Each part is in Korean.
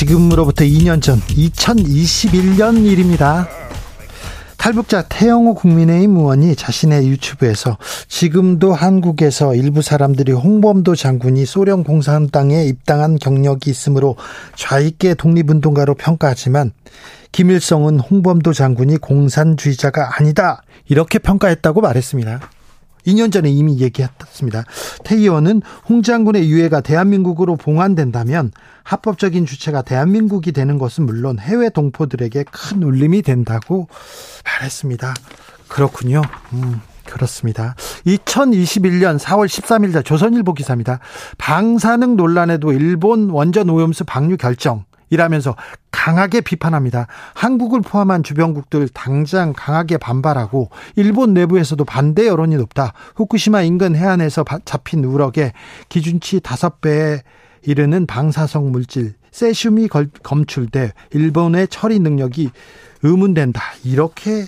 지금으로부터 2년 전 2021년 일입니다. 탈북자 태영호 국민의힘 의원이 자신의 유튜브에서 지금도 한국에서 일부 사람들이 홍범도 장군이 소련 공산당에 입당한 경력이 있으므로 좌익계 독립운동가로 평가하지만 김일성은 홍범도 장군이 공산주의자가 아니다 이렇게 평가했다고 말했습니다. 2년 전에 이미 얘기했습니다. 태 의원은 홍 장군의 유해가 대한민국으로 봉환된다면 합법적인 주체가 대한민국이 되는 것은 물론 해외 동포들에게 큰 울림이 된다고 말했습니다. 그렇군요. 음. 그렇습니다. 2021년 4월 13일 조선일보 기사입니다. 방사능 논란에도 일본 원전 오염수 방류 결정. 이라면서 강하게 비판합니다. 한국을 포함한 주변국들 당장 강하게 반발하고 일본 내부에서도 반대 여론이 높다. 후쿠시마 인근 해안에서 잡힌 우럭에 기준치 5배에 이르는 방사성 물질 세슘이 검출돼 일본의 처리 능력이 의문된다. 이렇게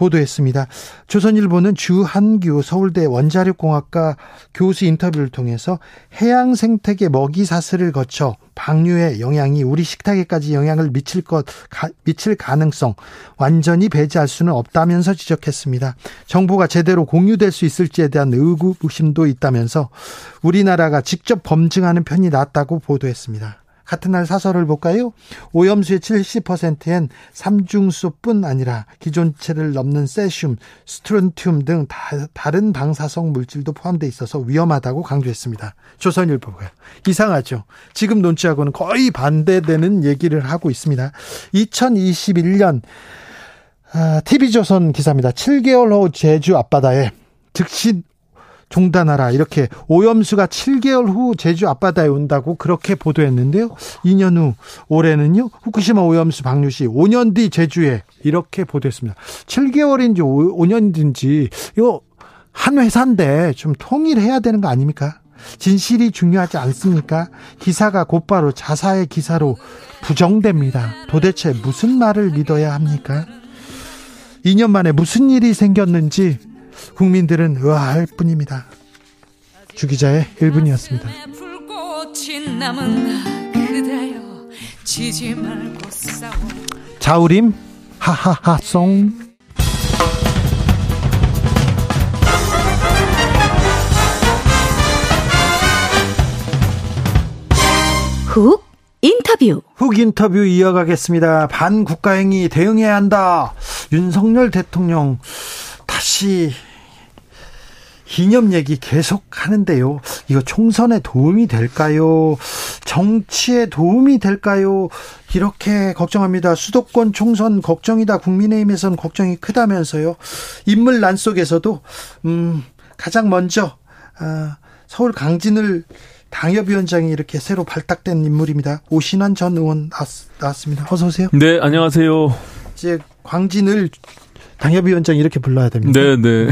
보도했습니다. 조선일보는 주한규 서울대 원자력공학과 교수 인터뷰를 통해서 해양 생태계 먹이 사슬을 거쳐 방류의 영향이 우리 식탁에까지 영향을 미칠 것 가, 미칠 가능성 완전히 배제할 수는 없다면서 지적했습니다. 정보가 제대로 공유될 수 있을지에 대한 의구심도 있다면서 우리나라가 직접 검증하는 편이 낫다고 보도했습니다. 같은 날 사설을 볼까요? 오염수의 70%엔 삼중수뿐 아니라 기존체를 넘는 세슘, 스트론튬 등 다, 른 방사성 물질도 포함되어 있어서 위험하다고 강조했습니다. 조선일보가 이상하죠. 지금 논지하고는 거의 반대되는 얘기를 하고 있습니다. 2021년 TV조선 기사입니다. 7개월 후 제주 앞바다에 즉시 종단하라 이렇게 오염수가 7개월 후 제주 앞바다에 온다고 그렇게 보도했는데요. 2년 후 올해는요. 후쿠시마 오염수 방류 시 5년 뒤 제주에 이렇게 보도했습니다. 7개월인지 5년인지 이거 한 회사인데 좀 통일해야 되는 거 아닙니까? 진실이 중요하지 않습니까? 기사가 곧바로 자사의 기사로 부정됩니다. 도대체 무슨 말을 믿어야 합니까? 2년 만에 무슨 일이 생겼는지 국민들은 의아할 뿐입니다. 주기자의 1분이었습니다. 자우림 하하하송 훅 인터뷰 훅 인터뷰 이어가겠습니다. 반국가행위 대응해야 한다. 윤석열 대통령 다시 이념 얘기 계속 하는데요. 이거 총선에 도움이 될까요? 정치에 도움이 될까요? 이렇게 걱정합니다. 수도권 총선 걱정이다. 국민의힘에서는 걱정이 크다면서요. 인물 난 속에서도 음, 가장 먼저 아, 서울 강진을 당협위원장이 이렇게 새로 발탁된 인물입니다. 오신환 전 의원 나왔, 습니다 어서 오세요. 네, 안녕하세요. 이제 광진을 당협위원장 이렇게 불러야 됩니다. 네, 네.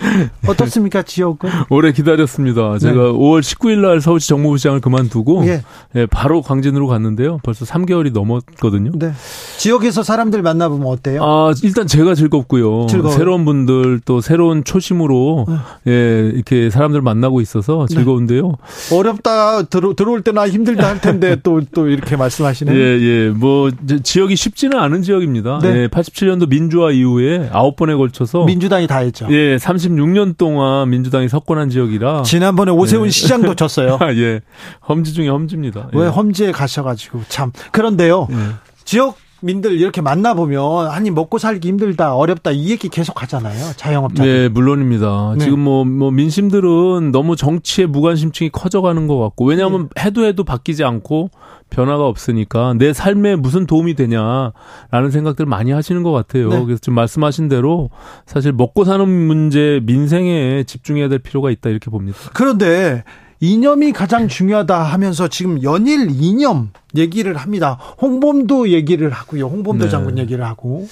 어떻습니까, 지역은? 오래 기다렸습니다. 제가 네. 5월 19일 날 서울시 정무부시장을 그만두고 예. 예, 바로 광진으로 갔는데요. 벌써 3개월이 넘었거든요. 네. 지역에서 사람들 만나보면 어때요? 아, 일단 제가 즐겁고요. 즐거워요? 새로운 분들 또 새로운 초심으로 네. 예, 이렇게 사람들 만나고 있어서 네. 즐거운데요. 네. 어렵다 들어, 들어올 때나 힘들다 할 텐데 또 또 이렇게 말씀하시네요. 예, 예. 뭐 지역이 쉽지는 않은 지역입니다. 네. 예, 87년도 민주화 이후에 9번에 걸쳐서 민주당이 다 했죠. 예, 30 36년 동안 민주당이 석권한 지역이라 지난번에 오세훈 네. 시장도 졌어요. 아, 예. 험지 중에 험지입니다. 왜 예. 험지에 가셔가지고 참 그런데요. 예. 지역 민들 이렇게 만나보면 아니 먹고 살기 힘들다 어렵다 이 얘기 계속 하잖아요 자영업자 네 물론입니다 네. 지금 뭐, 뭐 민심들은 너무 정치의 무관심층이 커져가는 것 같고 왜냐하면 네. 해도 해도 바뀌지 않고 변화가 없으니까 내 삶에 무슨 도움이 되냐라는 생각들을 많이 하시는 것 같아요. 네. 그래서 지금 말씀하신 대로 사실 먹고 사는 문제 민생에 집중해야 될 필요가 있다 이렇게 봅니다. 그런데 이념이 가장 중요하다 하면서 지금 연일 이념 얘기를 합니다. 홍범도 얘기를 하고요. 홍범도 네. 장군 얘기를 하고.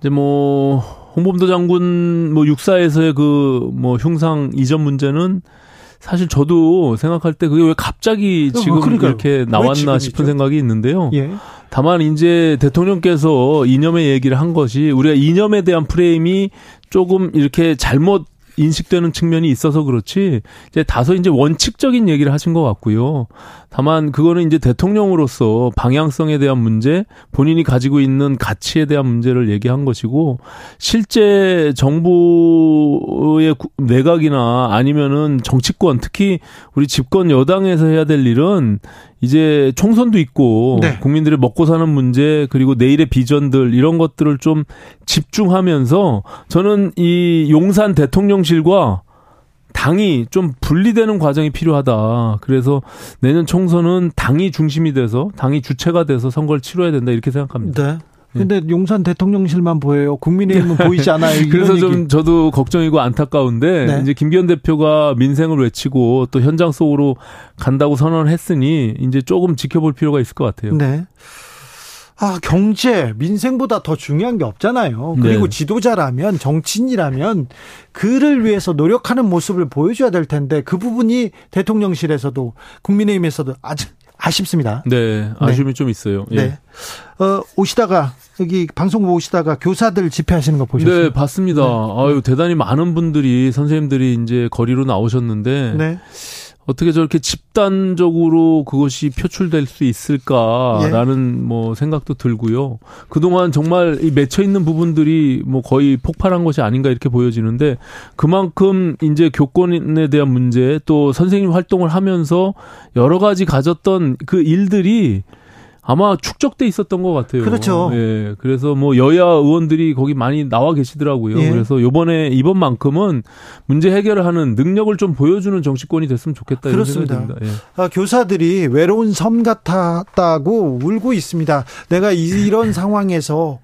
이제 뭐 홍범도 장군 뭐 육사에서의 그 뭐 흉상 이전 문제는 사실 저도 생각할 때 그게 왜 갑자기 어, 지금 뭐 이렇게 나왔나 싶은 생각이 있는데요. 예. 다만 이제 대통령께서 이념의 얘기를 한 것이 우리가 이념에 대한 프레임이 조금 이렇게 잘못 인식되는 측면이 있어서 그렇지 이제 다소 이제 원칙적인 얘기를 하신 것 같고요. 다만 그거는 이제 대통령으로서 방향성에 대한 문제, 본인이 가지고 있는 가치에 대한 문제를 얘기한 것이고 실제 정부의 내각이나 아니면은 정치권 특히 우리 집권 여당에서 해야 될 일은 이제 총선도 있고 네. 국민들의 먹고 사는 문제 그리고 내일의 비전들 이런 것들을 좀 집중하면서 저는 이 용산 대통령실과 당이 좀 분리되는 과정이 필요하다. 그래서 내년 총선은 당이 중심이 돼서 당이 주체가 돼서 선거를 치러야 된다 이렇게 생각합니다. 네. 예. 근데 용산 대통령실만 보여요. 국민의힘은 보이지 않아요. 그래서 좀 얘기. 저도 걱정이고 안타까운데 네. 이제 김기현 대표가 민생을 외치고 또 현장 속으로 간다고 선언을 했으니 이제 조금 지켜볼 필요가 있을 것 같아요. 네. 아, 경제, 민생보다 더 중요한 게 없잖아요. 그리고 네. 지도자라면, 정치인이라면, 그를 위해서 노력하는 모습을 보여줘야 될 텐데, 그 부분이 대통령실에서도, 국민의힘에서도 아직 아쉽습니다. 네, 아쉬움이 네. 좀 있어요. 예. 네. 어, 오시다가 여기 방송국 오시다가 교사들 집회하시는 거 보셨어요? 네, 봤습니다. 네. 아유, 대단히 많은 분들이 선생님들이 이제 거리로 나오셨는데 네. 어떻게 저렇게 집단적으로 그것이 표출될 수 있을까라는 예. 뭐 생각도 들고요. 그동안 정말 이 맺혀 있는 부분들이 뭐 거의 폭발한 것이 아닌가 이렇게 보여지는데 그만큼 이제 교권에 대한 문제 또 선생님 활동을 하면서 여러 가지 가졌던 그 일들이 아마 축적돼 있었던 것 같아요. 그렇죠. 예. 그래서 뭐 여야 의원들이 거기 많이 나와 계시더라고요. 예. 그래서 이번에 이번만큼은 문제 해결을 하는 능력을 좀 보여주는 정치권이 됐으면 좋겠다 그렇습니다. 이런 생각이 듭니다. 예. 아, 교사들이 외로운 섬 같았다고 울고 있습니다. 내가 이 런 상황에서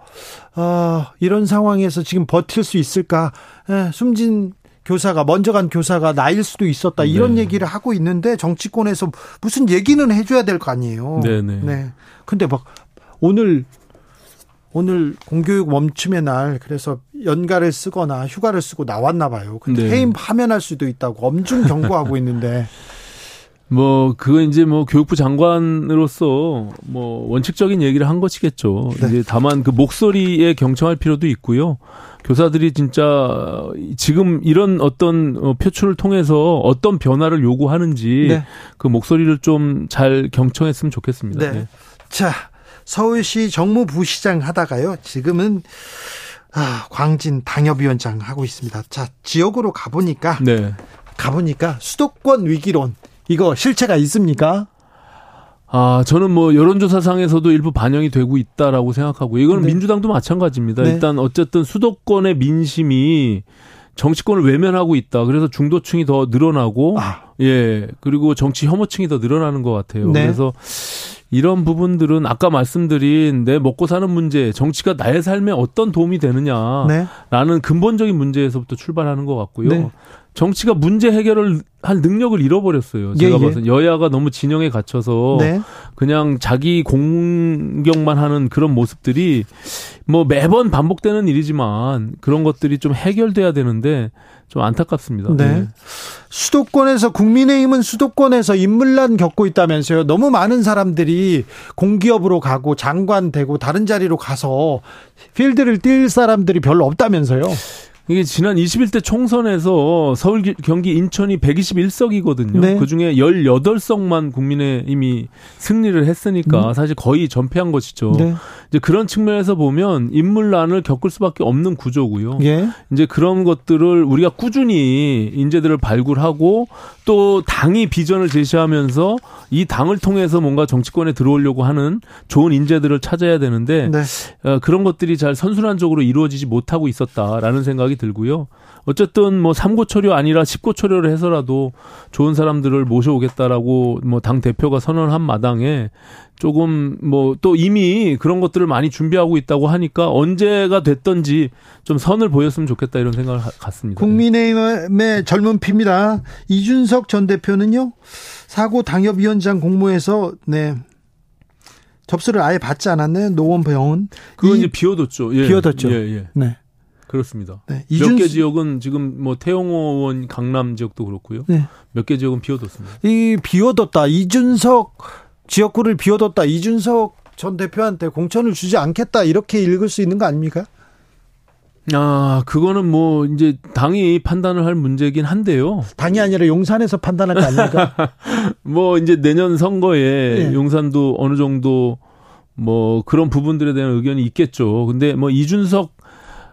어, 이런 상황에서 지금 버틸 수 있을까? 예, 숨진 교사가 먼저 간 교사가 나일 수도 있었다 이런 네. 얘기를 하고 있는데 정치권에서 무슨 얘기는 해줘야 될 거 아니에요. 네네. 네. 근데 막 오늘 오늘 공교육 멈춤의 날 그래서 연가를 쓰거나 휴가를 쓰고 나왔나 봐요. 근데 네. 해임 파면할 수도 있다고 엄중 경고하고 있는데 뭐 그거 이제 뭐 교육부 장관으로서 뭐 원칙적인 얘기를 한 것이겠죠. 네. 이제 다만 그 목소리에 경청할 필요도 있고요. 교사들이 진짜 지금 이런 어떤 어, 표출을 통해서 어떤 변화를 요구하는지 네. 그 목소리를 좀 잘 경청했으면 좋겠습니다. 네. 네. 자, 서울시 정무부시장 하다가요. 지금은 아, 광진 당협위원장 하고 있습니다. 자, 지역으로 가보니까 네. 가보니까 수도권 위기론 이거 실체가 있습니까? 아, 저는 뭐 여론조사상에서도 일부 반영이 되고 있다라고 생각하고 이거는 네. 민주당도 마찬가지입니다. 네. 일단 어쨌든 수도권의 민심이 정치권을 외면하고 있다. 그래서 중도층이 더 늘어나고 아. 예 그리고 정치 혐오층이 더 늘어나는 것 같아요. 네. 그래서 이런 부분들은 아까 말씀드린 내 먹고 사는 문제, 정치가 나의 삶에 어떤 도움이 되느냐라는 네. 근본적인 문제에서부터 출발하는 것 같고요. 네. 정치가 문제 해결을 할 능력을 잃어버렸어요. 제가 예, 예. 봐서 여야가 너무 진영에 갇혀서 네. 그냥 자기 공격만 하는 그런 모습들이 뭐 매번 반복되는 일이지만 그런 것들이 좀 해결돼야 되는데 좀 안타깝습니다. 네. 네. 수도권에서 국민의힘은 수도권에서 인물난 겪고 있다면서요. 너무 많은 사람들이 공기업으로 가고 장관 되고 다른 자리로 가서 필드를 뛸 사람들이 별로 없다면서요. 이게 지난 21대 총선에서 서울, 경기, 인천이 121석이거든요. 네. 그 중에 18석만 국민의힘이 승리를 했으니까 음. 사실 거의 전패한 것이죠. 네. 이제 그런 측면에서 보면 인물난을 겪을 수밖에 없는 구조고요. 예. 이제 그런 것들을 우리가 꾸준히 인재들을 발굴하고 또 당이 비전을 제시하면서 이 당을 통해서 뭔가 정치권에 들어오려고 하는 좋은 인재들을 찾아야 되는데 네. 어, 그런 것들이 잘 선순환적으로 이루어지지 못하고 있었다라는 생각이 들고요. 어쨌든 뭐 삼고초려 아니라 십고초려를 해서라도 좋은 사람들을 모셔오겠다라고 뭐 당 대표가 선언한 마당에 조금 뭐 또 이미 그런 것들을 많이 준비하고 있다고 하니까 언제가 됐던지 좀 선을 보였으면 좋겠다 이런 생각을 갖습니다. 국민의힘의 젊은 피입니다. 이준석 전 대표는요 사고 당협위원장 공모에서 네 접수를 아예 받지 않았네 노원병원. 그건 이 제 비워뒀죠. 예. 비워뒀죠. 예, 예. 네. 그렇습니다. 네. 이준... 몇개 지역은 지금 뭐 태영호 의원 강남 지역도 그렇고요. 네. 몇개 지역은 비워뒀습니다. 이 비워뒀다. 이준석 지역구를 비워뒀다. 이준석 전 대표한테 공천을 주지 않겠다. 이렇게 읽을 수 있는 거 아닙니까? 아, 그거는 뭐 이제 당이 판단을 할 문제긴 한데요. 당이 아니라 용산에서 판단할 거 아닙니까? 뭐 이제 내년 선거에 네. 용산도 어느 정도 뭐 그런 부분들에 대한 의견이 있겠죠. 근데 뭐 이준석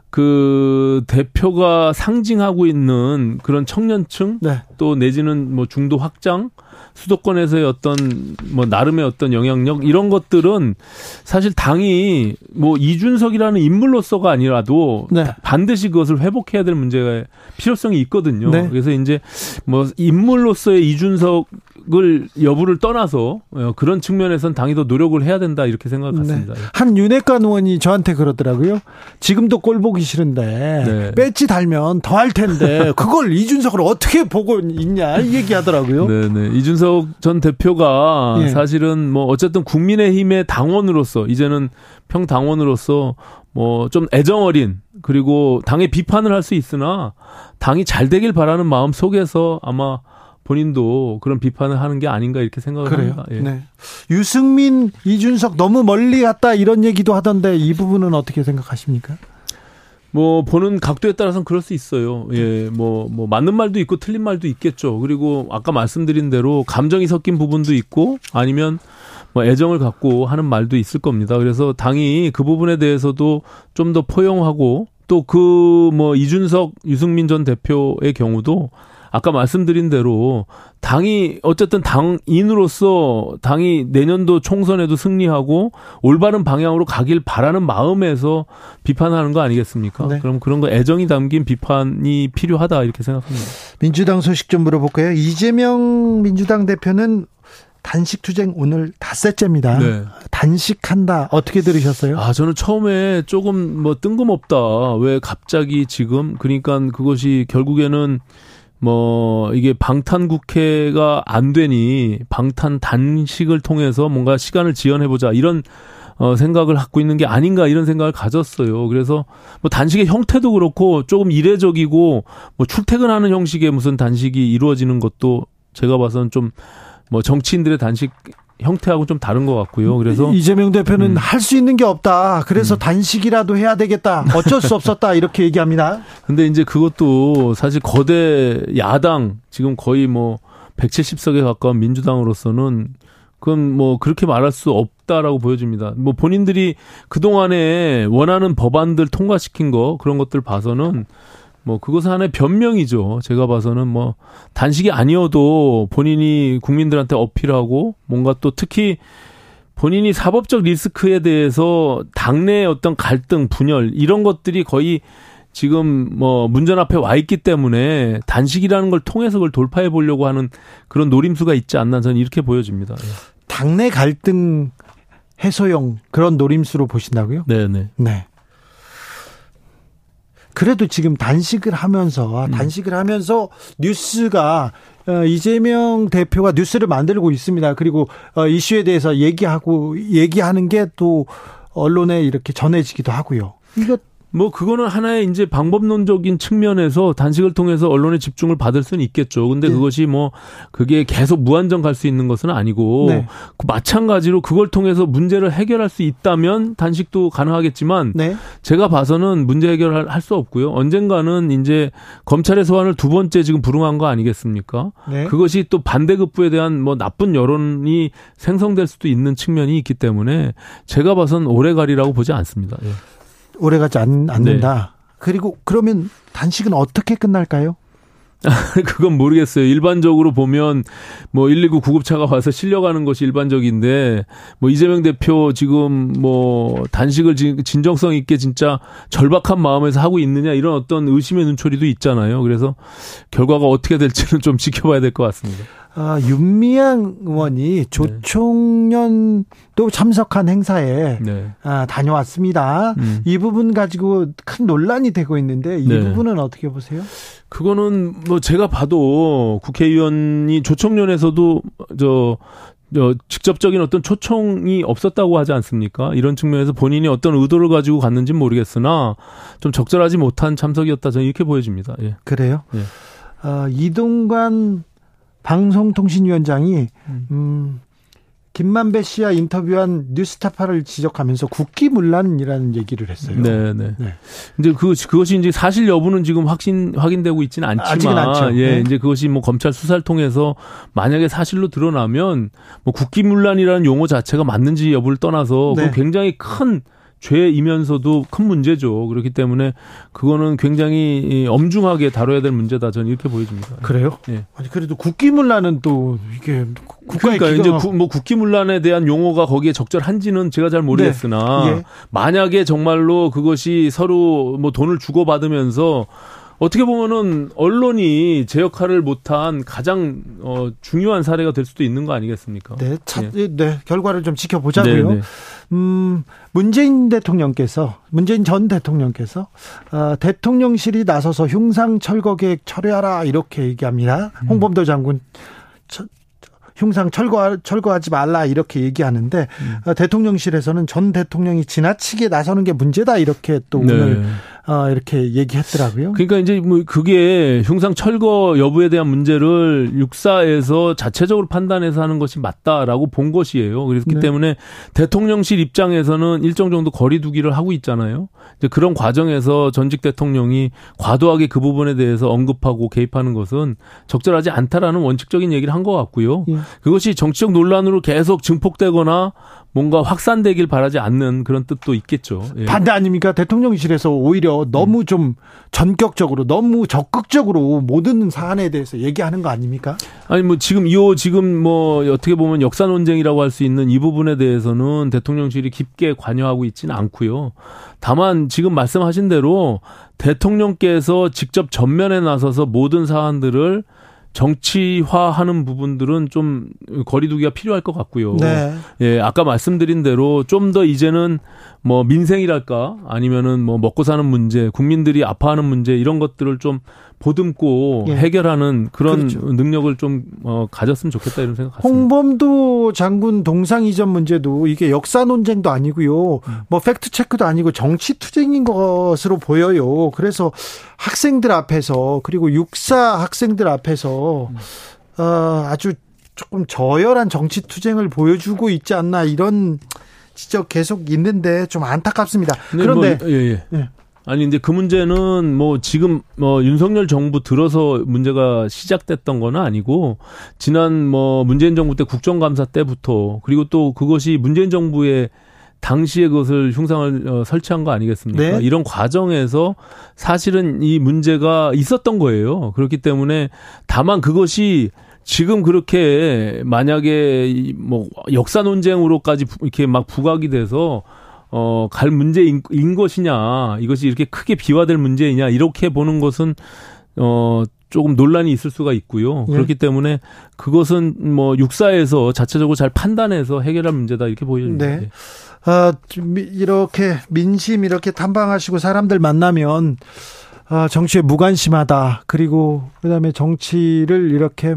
그 대표가 상징하고 있는 그런 청년층 네. 또 내지는 뭐 중도 확장 수도권에서의 어떤 뭐 나름의 어떤 영향력 이런 것들은 사실 당이 뭐 이준석이라는 인물로서가 아니라도 네. 반드시 그것을 회복해야 될 문제가 필요성이 있거든요. 네. 그래서 이제 뭐 인물로서의 이준석 을 여부를 떠나서 어, 그런 측면에선 당이 더 노력을 해야 된다 이렇게 생각했습니다. 네. 한 윤핵관 의원이 저한테 그러더라고요. 지금도 꼴 보기 싫은데 네. 배지 달면 더 할 텐데 그걸 이준석을 어떻게 보고 있냐 이 얘기하더라고요. 네네 이준석 이준석 전 대표가 예. 사실은 뭐 어쨌든 국민의힘의 당원으로서 이제는 평당원으로서 뭐 좀 애정 어린 그리고 당의 비판을 할 수 있으나 당이 잘 되길 바라는 마음 속에서 아마 본인도 그런 비판을 하는 게 아닌가 이렇게 생각을 그래요? 합니다. 예. 네. 유승민, 이준석 너무 멀리 갔다 이런 얘기도 하던데 이 부분은 어떻게 생각하십니까? 뭐 보는 각도에 따라서는 그럴 수 있어요. 예, 뭐, 뭐 맞는 말도 있고 틀린 말도 있겠죠. 그리고 아까 말씀드린 대로 감정이 섞인 부분도 있고 아니면 뭐 애정을 갖고 하는 말도 있을 겁니다. 그래서 당이 그 부분에 대해서도 좀 더 포용하고 또 그 뭐 이준석, 유승민 전 대표의 경우도 아까 말씀드린 대로 당이 어쨌든 당인으로서 당이 내년도 총선에도 승리하고 올바른 방향으로 가길 바라는 마음에서 비판하는 거 아니겠습니까? 네. 그럼 그런 거 애정이 담긴 비판이 필요하다 이렇게 생각합니다. 민주당 소식 좀 물어볼까요? 이재명 민주당 대표는 단식 투쟁 오늘 닷새째입니다. 네. 단식한다. 어떻게 들으셨어요? 아, 저는 처음에 조금 뭐 뜬금없다. 왜 갑자기 지금? 그러니까 그것이 결국에는 뭐 이게 방탄 국회가 안 되니 방탄 단식을 통해서 뭔가 시간을 지연해 보자 이런 어 생각을 갖고 있는 게 아닌가 이런 생각을 가졌어요. 그래서 뭐 단식의 형태도 그렇고 조금 이례적이고 뭐 출퇴근하는 형식의 무슨 단식이 이루어지는 것도 제가 봐서는 좀 뭐 정치인들의 단식 형태하고 좀 다른 것 같고요. 그래서 이재명 대표는 음. 할수 있는 게 없다. 그래서 음. 단식이라도 해야 되겠다. 어쩔 수 없었다. 이렇게 얘기합니다. 근데 이제 그것도 사실 거대 야당 지금 거의 뭐 170석에 가까운 민주당으로서는 그건 뭐 그렇게 말할 수 없다라고 보여집니다. 뭐 본인들이 그동안에 원하는 법안들 통과시킨 거 그런 것들 봐서는 뭐 그것은 하나의 변명이죠. 제가 봐서는 뭐 단식이 아니어도 본인이 국민들한테 어필하고 뭔가 또 특히 본인이 사법적 리스크에 대해서 당내의 어떤 갈등, 분열 이런 것들이 거의 지금 뭐 문전 앞에 와 있기 때문에 단식이라는 걸 통해서 그걸 돌파해 보려고 하는 그런 노림수가 있지 않나 저는 이렇게 보여집니다. 예. 당내 갈등 해소용 그런 노림수로 보신다고요? 네네. 네. 그래도 지금 단식을 하면서 음. 단식을 하면서 뉴스가 어, 이재명 대표가 뉴스를 만들고 있습니다. 그리고 어, 이슈에 대해서 얘기하고 얘기하는 게 또 언론에 이렇게 전해지기도 하고요. 이거 뭐 그거는 하나의 이제 방법론적인 측면에서 단식을 통해서 언론의 집중을 받을 수는 있겠죠. 근데 네. 그것이 뭐 그게 계속 무한정 갈 수 있는 것은 아니고 네. 그 마찬가지로 그걸 통해서 문제를 해결할 수 있다면 단식도 가능하겠지만 네. 제가 봐서는 문제 해결할 수 없고요. 언젠가는 이제 검찰의 소환을 두 번째 지금 불응한 거 아니겠습니까? 네. 그것이 또 반대급부에 대한 뭐 나쁜 여론이 생성될 수도 있는 측면이 있기 때문에 제가 봐서는 오래 가리라고 보지 않습니다. 예. 오래가지 않, 않는다. 네. 그리고 그러면 단식은 어떻게 끝날까요? 그건 모르겠어요. 일반적으로 보면 뭐 119 구급차가 와서 실려가는 것이 일반적인데 뭐 이재명 대표 지금 뭐 단식을 진정성 있게 진짜 절박한 마음에서 하고 있느냐 이런 어떤 의심의 눈초리도 있잖아요. 그래서 결과가 어떻게 될지는 좀 지켜봐야 될 것 같습니다. 아, 윤미향 의원이 네. 조총련도 참석한 행사에 네. 아, 다녀왔습니다. 음. 이 부분 가지고 큰 논란이 되고 있는데 이 네. 부분은 어떻게 보세요? 그거는 뭐 제가 봐도 국회의원이 조총련에서도 저, 저 직접적인 어떤 초청이 없었다고 하지 않습니까? 이런 측면에서 본인이 어떤 의도를 가지고 갔는지 모르겠으나 좀 적절하지 못한 참석이었다 저는 이렇게 보여집니다. 예. 그래요? 예. 어, 이동관 방송통신위원장이 음, 음 김만배 씨와 인터뷰한 뉴스타파를 지적하면서 국기문란이라는 얘기를 했어요. 네, 네. 네. 이제 그 그것이 이제 사실 여부는 지금 확신 확인되고 있지는 않지만 않죠. 예, 네. 이제 그것이 뭐 검찰 수사를 통해서 만약에 사실로 드러나면 뭐 국기문란이라는 용어 자체가 맞는지 여부를 떠나서 네. 굉장히 큰 죄이면서도 큰 문제죠. 그렇기 때문에 그거는 굉장히 엄중하게 다뤄야 될 문제다. 저는 이렇게 보여집니다. 그래요? 예. 아니 그래도 국기문란은 또 이게 그러니까 이제 구, 뭐 국기문란에 대한 용어가 거기에 적절한지는 제가 잘 모르겠으나 네. 예. 만약에 정말로 그것이 서로 뭐 돈을 주고 받으면서 어떻게 보면은 언론이 제 역할을 못한 가장 어, 중요한 사례가 될 수도 있는 거 아니겠습니까? 네, 차, 예. 네 결과를 좀 지켜보자고요. 네, 네. 음, 문재인 대통령께서 문재인 전 대통령께서 어, 대통령실이 나서서 흉상 철거 계획 철회하라 이렇게 얘기합니다. 음. 홍범도 장군 흉상 철거 철거하지 말라 이렇게 얘기하는데 음. 어, 대통령실에서는 전 대통령이 지나치게 나서는 게 문제다 이렇게 또 네. 오늘 어, 이렇게 얘기했더라고요. 그러니까 이제 뭐 그게 흉상 철거 여부에 대한 문제를 육사에서 자체적으로 판단해서 하는 것이 맞다라고 본 것이에요. 그렇기 네. 때문에 대통령실 입장에서는 일정 정도 거리두기를 하고 있잖아요. 이제 그런 과정에서 전직 대통령이 과도하게 그 부분에 대해서 언급하고 개입하는 것은 적절하지 않다라는 원칙적인 얘기를 한 것 같고요. 예. 그것이 정치적 논란으로 계속 증폭되거나 뭔가 확산되길 바라지 않는 그런 뜻도 있겠죠. 예. 반대 아닙니까? 대통령실에서 오히려 너무 음. 좀 전격적으로 너무 적극적으로 모든 사안에 대해서 얘기하는 거 아닙니까? 아니 뭐 지금 이 지금 뭐 어떻게 보면 역사 논쟁이라고 할 수 있는 이 부분에 대해서는 대통령실이 깊게 관여하고 있지는 않고요. 다만 지금 말씀하신 대로 대통령께서 직접 전면에 나서서 모든 사안들을 정치화하는 부분들은 좀 거리두기가 필요할 것 같고요. 네. 예, 아까 말씀드린 대로 좀 더 이제는 뭐 민생이랄까 아니면은 뭐 먹고 사는 문제, 국민들이 아파하는 문제 이런 것들을 좀 보듬고 예. 해결하는 그런 그렇죠. 능력을 좀 어, 가졌으면 좋겠다 이런 생각 같습니다. 홍범도 장군 동상 이전 문제도 이게 역사 논쟁도 아니고요. 음. 뭐 팩트 체크도 아니고 정치 투쟁인 것으로 보여요. 그래서 학생들 앞에서 그리고 육사 학생들 앞에서 음. 어, 아주 조금 저열한 정치 투쟁을 보여주고 있지 않나 이런 지적 계속 있는데 좀 안타깝습니다. 뭐 그런데 뭐, 예, 예. 예. 아니 근데 그 문제는 뭐 지금 뭐 윤석열 정부 들어서 문제가 시작됐던 건 아니고 지난 뭐 문재인 정부 때 국정감사 때부터 그리고 또 그것이 문재인 정부의 당시에 그것을 흉상을 어, 설치한 거 아니겠습니까? 네. 이런 과정에서 사실은 이 문제가 있었던 거예요. 그렇기 때문에 다만 그것이 지금 그렇게 만약에 뭐 역사 논쟁으로까지 이렇게 막 부각이 돼서 어, 갈 문제인 것이냐, 이것이 이렇게 크게 비화될 문제이냐, 이렇게 보는 것은, 어, 조금 논란이 있을 수가 있고요. 예. 그렇기 때문에 그것은 뭐 육사에서 자체적으로 잘 판단해서 해결할 문제다 이렇게 보여집니다. 네. 예. 아, 이렇게 민심 이렇게 탐방하시고 사람들 만나면 아, 정치에 무관심하다. 그리고 그다음에 정치를 이렇게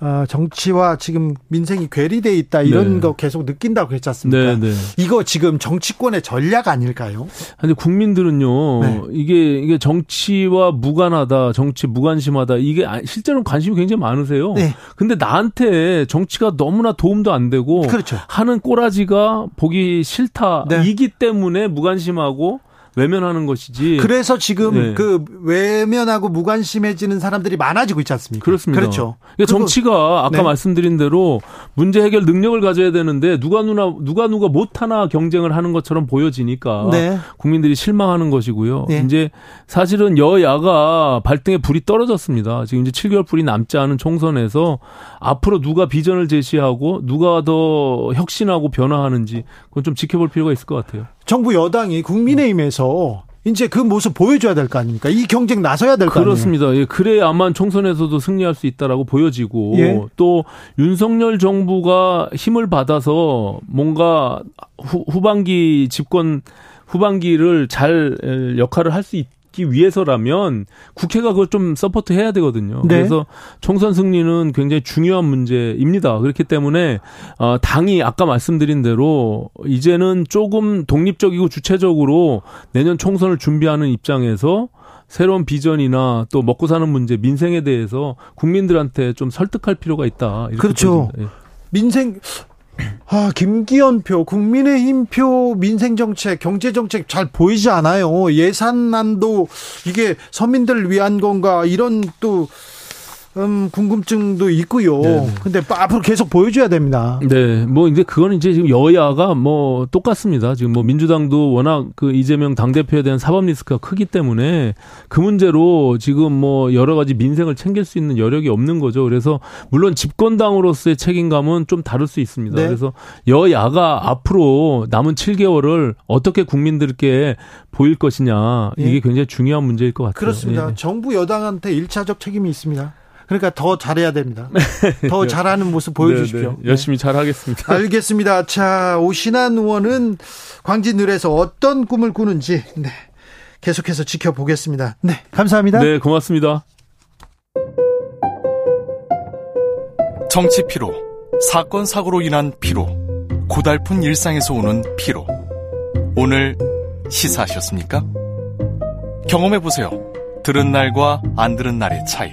어, 정치와 지금 민생이 괴리돼 있다 이런 네. 거 계속 느낀다고 했지 않습니까? 네, 네. 이거 지금 정치권의 전략 아닐까요? 근데 국민들은요 네. 이게 이게 정치와 무관하다, 정치 무관심하다 이게 아, 실제로 관심이 굉장히 많으세요. 네. 근데 나한테 정치가 너무나 도움도 안 되고 그렇죠. 하는 꼬라지가 보기 싫다 네. 이기 때문에 무관심하고 외면하는 것이지. 그래서 지금 네. 그 외면하고 무관심해지는 사람들이 많아지고 있지 않습니까? 그렇습니다. 그렇죠. 그러니까 정치가 아까 네. 말씀드린 대로 문제 해결 능력을 가져야 되는데 누가 누나 누가 누가 못 하나 경쟁을 하는 것처럼 보여지니까 네. 국민들이 실망하는 것이고요. 네. 이제 사실은 여야가 발등에 불이 떨어졌습니다. 지금 이제 7개월 불이 남지 않은 총선에서 앞으로 누가 비전을 제시하고 누가 더 혁신하고 변화하는지 그건 좀 지켜볼 필요가 있을 것 같아요. 정부 여당이 국민의힘에서 이제 그 모습 보여줘야 될 거 아닙니까? 이 경쟁 나서야 될 거 아니에요? 그렇습니다. 예, 그래야만 총선에서도 승리할 수 있다라고 보여지고 예. 또 윤석열 정부가 힘을 받아서 뭔가 후, 후반기 집권 후반기를 잘 역할을 할 수 있. 기 위해서라면 국회가 그걸 좀 support 해야 되거든요. 네. 그래서 총선 승리는 굉장히 중요한 문제입니다. 그렇기 때문에 어 당이 아까 말씀드린 대로 이제는 조금 독립적이고 주체적으로 내년 총선을 준비하는 입장에서 새로운 비전이나 또 먹고 사는 문제, 민생에 대해서 국민들한테 좀 설득할 필요가 있다. 그렇죠. 예. 민생 아, 김기현표, 국민의힘표 민생정책, 경제정책 잘 보이지 않아요. 예산안도 이게 서민들을 위한 건가, 이런 또, 음, 궁금증도 있고요. 네, 네 근데 앞으로 계속 보여줘야 됩니다. 네. 뭐 이제 그거는 이제 지금 여야가 뭐 똑같습니다. 지금 뭐 민주당도 워낙 그 이재명 당 대표에 대한 사법 리스크가 크기 때문에 그 문제로 지금 뭐 여러 가지 민생을 챙길 수 있는 여력이 없는 거죠. 그래서 물론 집권당으로서의 책임감은 좀 다를 수 있습니다. 네. 그래서 여야가 앞으로 남은 7개월을 어떻게 국민들께 보일 것이냐 이게 예. 굉장히 중요한 문제일 것 같아요. 그렇습니다. 예. 정부 여당한테 1차적 책임이 있습니다. 그러니까 더 잘해야 됩니다. 더 네. 잘하는 모습 보여주십시오. 네, 네. 열심히 잘하겠습니다. 알겠습니다. 자, 오신환 의원은 광진을에서 어떤 꿈을 꾸는지 네, 계속해서 지켜보겠습니다. 네, 감사합니다. 네, 고맙습니다. 정치 피로, 사건 사고로 인한 피로, 고달픈 일상에서 오는 피로. 오늘 시사하셨습니까? 경험해 보세요. 들은 날과 안 들은 날의 차이.